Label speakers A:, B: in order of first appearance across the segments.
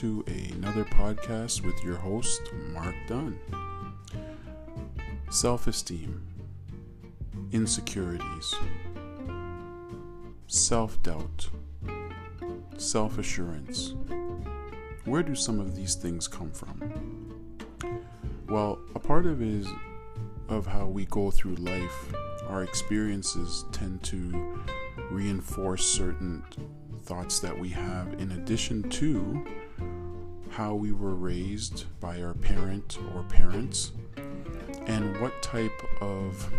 A: to another podcast with your host, Mark Dunn. Self esteem, insecurities, self doubt, self assurance. Where do some of these things come from? Well, a part of is of how we go through life. Our experiences tend to reinforce certain thoughts that we have, in addition to how we were raised by our parent or parents, and what type of,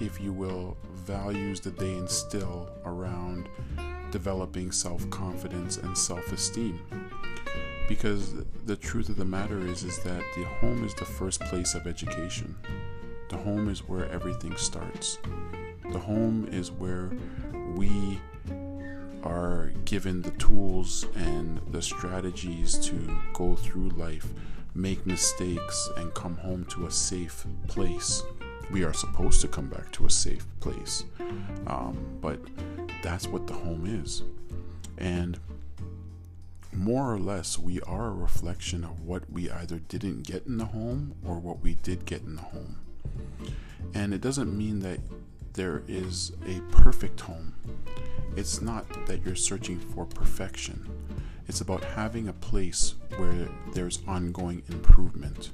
A: if you will, values that they instill around developing self confidence and self esteem. Because the truth of the matter is, is that the home is the first place of education. The home is where everything starts. The home is where we given the tools and the strategies to go through life, make mistakes, and come home to a safe place. We are supposed to come back to a safe place, um, but that's what the home is. And more or less, we are a reflection of what we either didn't get in the home or what we did get in the home. And it doesn't mean that there is a perfect home. It's not that you're searching for perfection. It's about having a place where there's ongoing improvement,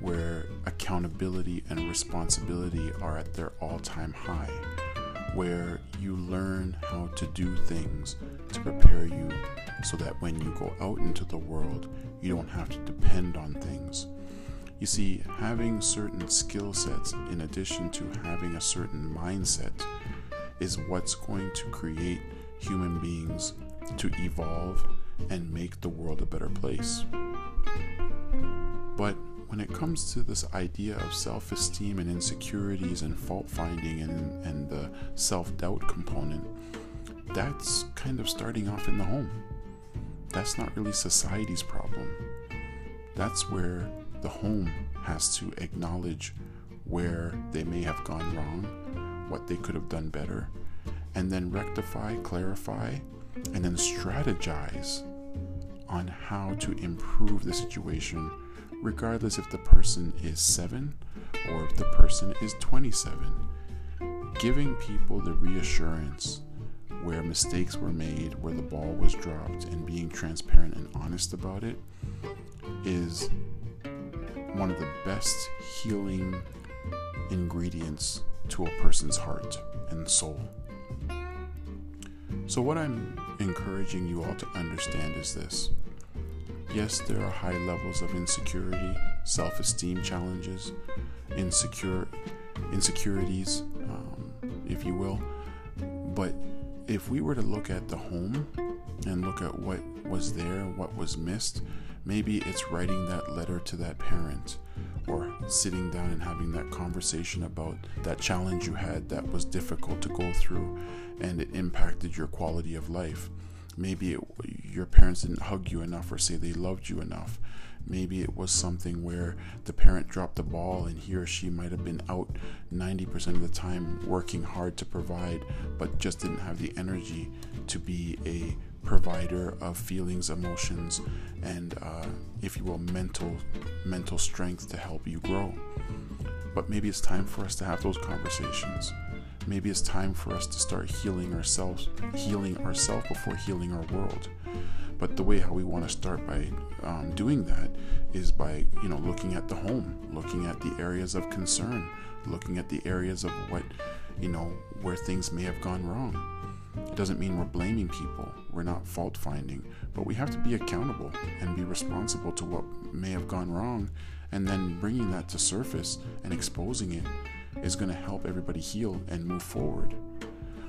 A: where accountability and responsibility are at their all time high, where you learn how to do things to prepare you so that when you go out into the world, you don't have to depend on things. You see, having certain skill sets in addition to having a certain mindset is what's going to create human beings to evolve and make the world a better place. But when it comes to this idea of self esteem and insecurities and fault finding and, and the self doubt component, that's kind of starting off in the home. That's not really society's problem. That's where the home has to acknowledge where they may have gone wrong, what they could have done better, and then rectify, clarify, and then strategize on how to improve the situation, regardless if the person is seven or if the person is 27. Giving people the reassurance where mistakes were made, where the ball was dropped, and being transparent and honest about it is one of the best healing ingredients to a person's heart and soul. So, what I'm encouraging you all to understand is this yes, there are high levels of insecurity, self esteem challenges, insecure insecurities, um, if you will. But if we were to look at the home and look at what was there, what was missed, Maybe it's writing that letter to that parent or sitting down and having that conversation about that challenge you had that was difficult to go through and it impacted your quality of life. Maybe it, your parents didn't hug you enough or say they loved you enough. Maybe it was something where the parent dropped the ball and he or she might have been out 90% of the time working hard to provide, but just didn't have the energy to be a provider of feelings, emotions, and uh, if you will, mental mental strength to help you grow. But maybe it's time for us to have those conversations. Maybe it's time for us to start healing ourselves, healing ourselves before healing our world. But the way how we want to start by um, doing that is by you know looking at the home, looking at the areas of concern, looking at the areas of what you know where things may have gone wrong it doesn't mean we're blaming people, we're not fault finding, but we have to be accountable and be responsible to what may have gone wrong, and then bringing that to surface and exposing it is going to help everybody heal and move forward.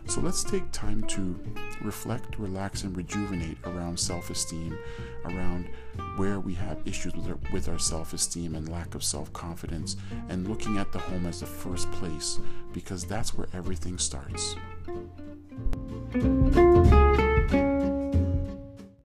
A: So let's take time to reflect, relax, and rejuvenate around self esteem, around where we have issues with our, with our self esteem and lack of self confidence, and looking at the home as the first place because that's where everything starts. Thank you.